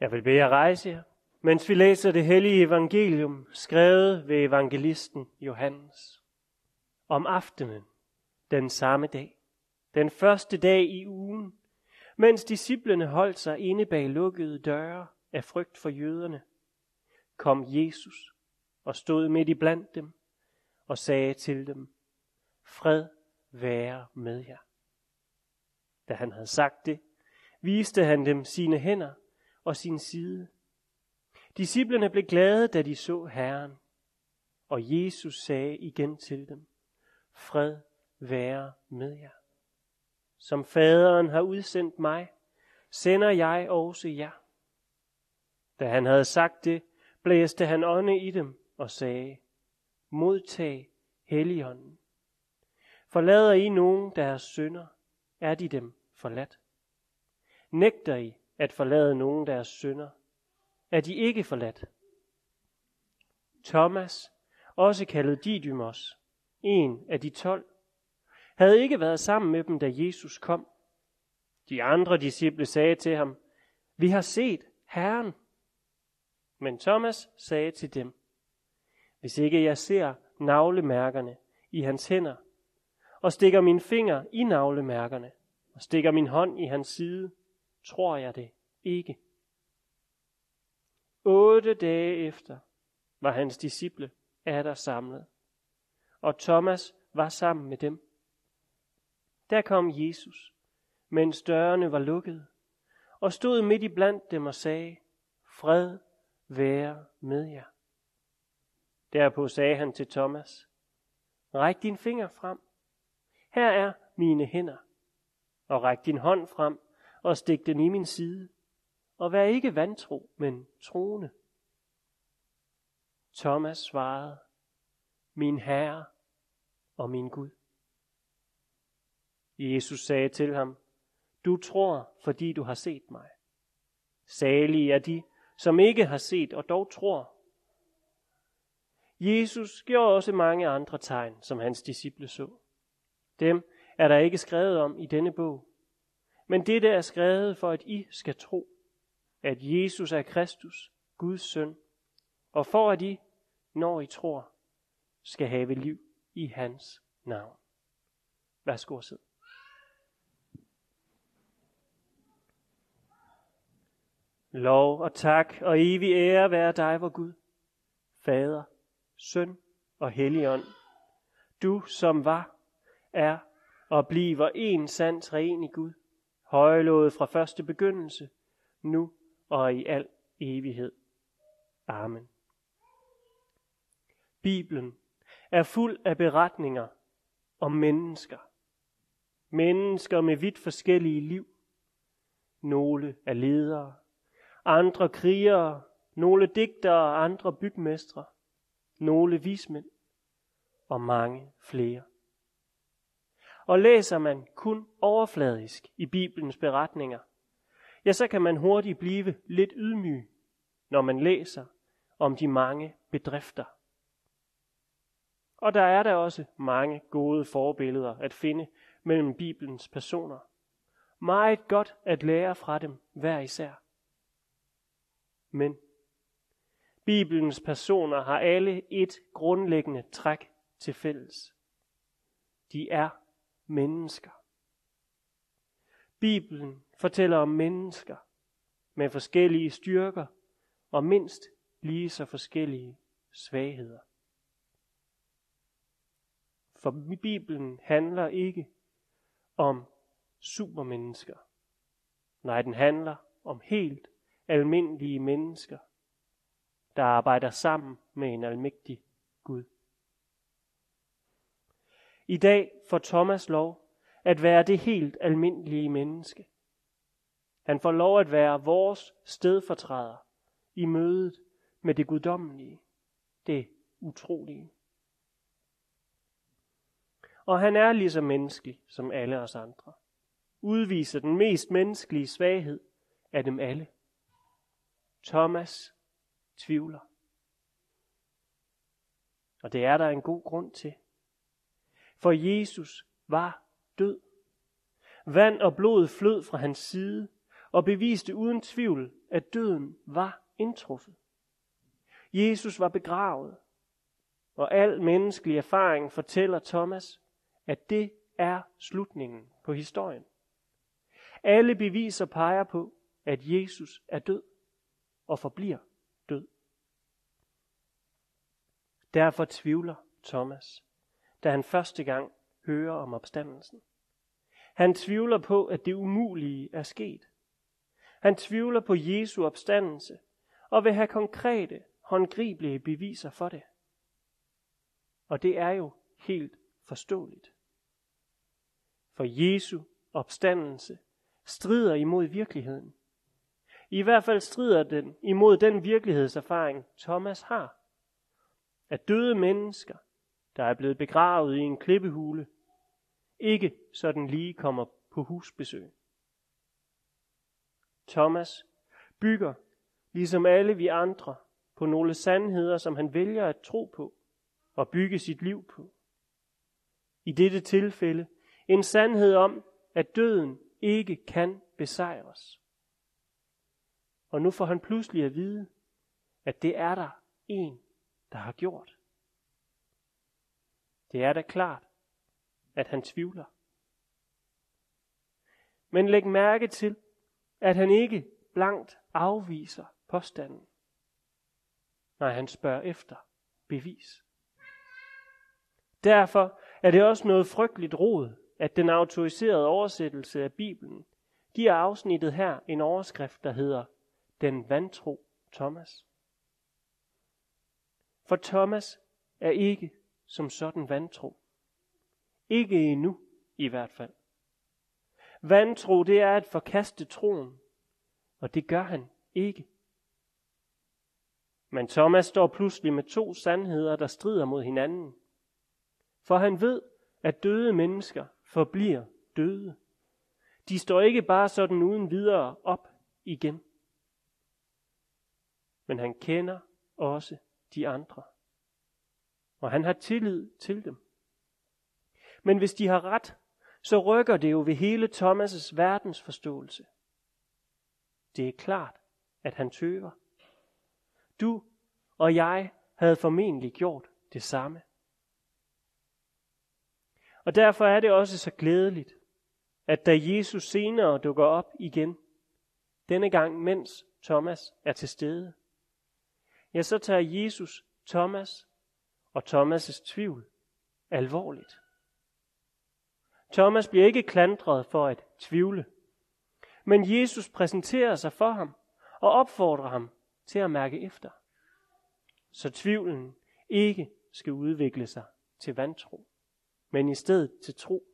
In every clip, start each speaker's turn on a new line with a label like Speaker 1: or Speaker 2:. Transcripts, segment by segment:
Speaker 1: Jeg vil bede jer rejse jer, mens vi læser det hellige evangelium, skrevet ved evangelisten Johannes. Om aftenen, den samme dag, den første dag i ugen, mens disciplene holdt sig inde bag lukkede døre af frygt for jøderne, kom Jesus og stod midt i blandt dem og sagde til dem, Fred være med jer. Da han havde sagt det, viste han dem sine hænder og sin side. Disciplerne blev glade, da de så Herren, og Jesus sagde igen til dem, Fred være med jer. Som faderen har udsendt mig, sender jeg også jer. Da han havde sagt det, blæste han ånde i dem og sagde, Modtag Helligånden. Forlader I nogen deres synder, er de dem forladt. Nægter I at forlade nogen deres synder, er de ikke forladt. Thomas, også kaldet Didymos, en af de tolv, havde ikke været sammen med dem, da Jesus kom. De andre disciple sagde til ham, vi har set Herren. Men Thomas sagde til dem, hvis ikke jeg ser navlemærkerne i hans hænder, og stikker min finger i navlemærkerne, og stikker min hånd i hans side, tror jeg det ikke. Otte dage efter var hans disciple der samlet, og Thomas var sammen med dem. Der kom Jesus, mens dørene var lukkede, og stod midt i blandt dem og sagde, Fred være med jer. Derpå sagde han til Thomas, Ræk din finger frem. Her er mine hænder. Og ræk din hånd frem og stik den i min side. Og vær ikke vantro, men troende. Thomas svarede, Min Herre og min Gud. Jesus sagde til ham, Du tror, fordi du har set mig. Salige er de, som ikke har set og dog tror. Jesus gjorde også mange andre tegn, som hans disciple så. Dem er der ikke skrevet om i denne bog. Men dette er skrevet for, at I skal tro, at Jesus er Kristus, Guds søn, og for at I, når I tror, skal have liv i hans navn. Værsgo og sid. Lov og tak og evig ære være dig, vor Gud, Fader, Søn og Helligånd. Du som var, er og bliver en sand i Gud, højlået fra første begyndelse, nu og i al evighed. Amen. Bibelen er fuld af beretninger om mennesker. Mennesker med vidt forskellige liv. Nogle er ledere, andre krigere, nogle digtere andre bygmestre, nogle vismænd og mange flere. Og læser man kun overfladisk i Bibelens beretninger, ja, så kan man hurtigt blive lidt ydmyg, når man læser om de mange bedrifter. Og der er der også mange gode forbilleder at finde mellem Bibelens personer. Meget godt at lære fra dem hver især. Men Bibelens personer har alle et grundlæggende træk til fælles. De er mennesker. Bibelen fortæller om mennesker med forskellige styrker og mindst lige så forskellige svagheder. For Bibelen handler ikke om supermennesker. Nej, den handler om helt almindelige mennesker, der arbejder sammen med en almægtig Gud. I dag får Thomas lov at være det helt almindelige menneske. Han får lov at være vores stedfortræder i mødet med det guddommelige, det utrolige. Og han er lige så menneskelig som alle os andre. Udviser den mest menneskelige svaghed af dem alle. Thomas tvivler. Og det er der en god grund til. For Jesus var død. Vand og blod flød fra hans side og beviste uden tvivl, at døden var indtruffet. Jesus var begravet, og al menneskelig erfaring fortæller Thomas, at det er slutningen på historien. Alle beviser peger på, at Jesus er død og forbliver død. Derfor tvivler Thomas, da han første gang hører om opstandelsen. Han tvivler på, at det umulige er sket. Han tvivler på Jesu opstandelse og vil have konkrete, håndgribelige beviser for det. Og det er jo helt forståeligt. For Jesu opstandelse strider imod virkeligheden. I hvert fald strider den imod den virkelighedserfaring, Thomas har. At døde mennesker, der er blevet begravet i en klippehule, ikke sådan lige kommer på husbesøg. Thomas bygger, ligesom alle vi andre, på nogle sandheder, som han vælger at tro på og bygge sit liv på. I dette tilfælde en sandhed om, at døden ikke kan besejres. Og nu får han pludselig at vide, at det er der en, der har gjort. Det er da klart, at han tvivler. Men læg mærke til, at han ikke blankt afviser påstanden. Nej, han spørger efter bevis. Derfor er det også noget frygteligt rod, at den autoriserede oversættelse af Bibelen giver afsnittet her en overskrift, der hedder Den vantro Thomas. For Thomas er ikke som sådan vantro. Ikke endnu i hvert fald. Vantro, det er at forkaste troen, og det gør han ikke. Men Thomas står pludselig med to sandheder, der strider mod hinanden. For han ved, at døde mennesker forbliver døde. De står ikke bare sådan uden videre op igen. Men han kender også de andre. Og han har tillid til dem. Men hvis de har ret, så rykker det jo ved hele Thomas' verdensforståelse. Det er klart, at han tøver. Du og jeg havde formentlig gjort det samme. Og derfor er det også så glædeligt, at da Jesus senere dukker op igen, denne gang mens Thomas er til stede, ja, så tager Jesus Thomas og Thomas' tvivl alvorligt. Thomas bliver ikke klandret for at tvivle, men Jesus præsenterer sig for ham og opfordrer ham til at mærke efter, så tvivlen ikke skal udvikle sig til vantro men i stedet til tro.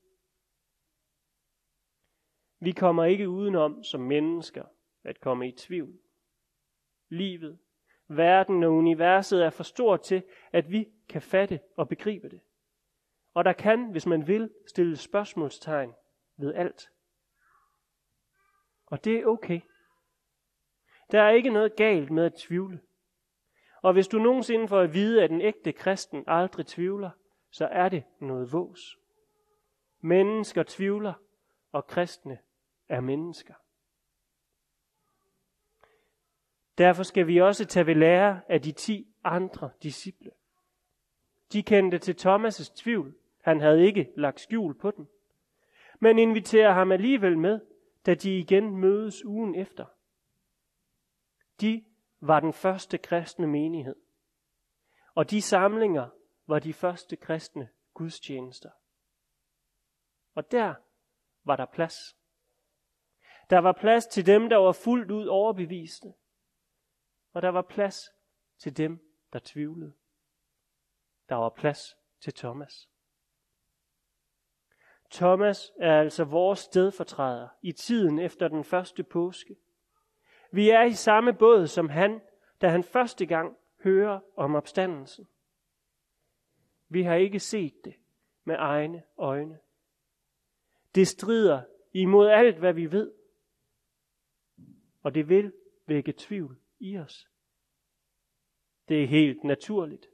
Speaker 1: Vi kommer ikke udenom som mennesker at komme i tvivl. Livet, verden og universet er for stort til, at vi kan fatte og begribe det. Og der kan, hvis man vil, stille spørgsmålstegn ved alt. Og det er okay. Der er ikke noget galt med at tvivle. Og hvis du nogensinde får at vide, at en ægte kristen aldrig tvivler, så er det noget vås. Mennesker tvivler, og kristne er mennesker. Derfor skal vi også tage ved lære af de ti andre disciple. De kendte til Thomas' tvivl. Han havde ikke lagt skjul på den. Men inviterer ham alligevel med, da de igen mødes ugen efter. De var den første kristne menighed. Og de samlinger, var de første kristne gudstjenester. Og der var der plads. Der var plads til dem, der var fuldt ud overbeviste. Og der var plads til dem, der tvivlede. Der var plads til Thomas. Thomas er altså vores stedfortræder i tiden efter den første påske. Vi er i samme båd som han, da han første gang hører om opstandelsen. Vi har ikke set det med egne øjne. Det strider imod alt, hvad vi ved. Og det vil vække tvivl i os. Det er helt naturligt.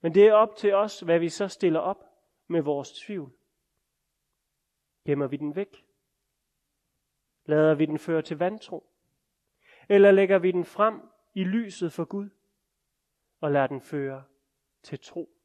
Speaker 1: Men det er op til os, hvad vi så stiller op med vores tvivl. Gemmer vi den væk? Lader vi den føre til vantro? Eller lægger vi den frem i lyset for Gud og lader den føre til tro?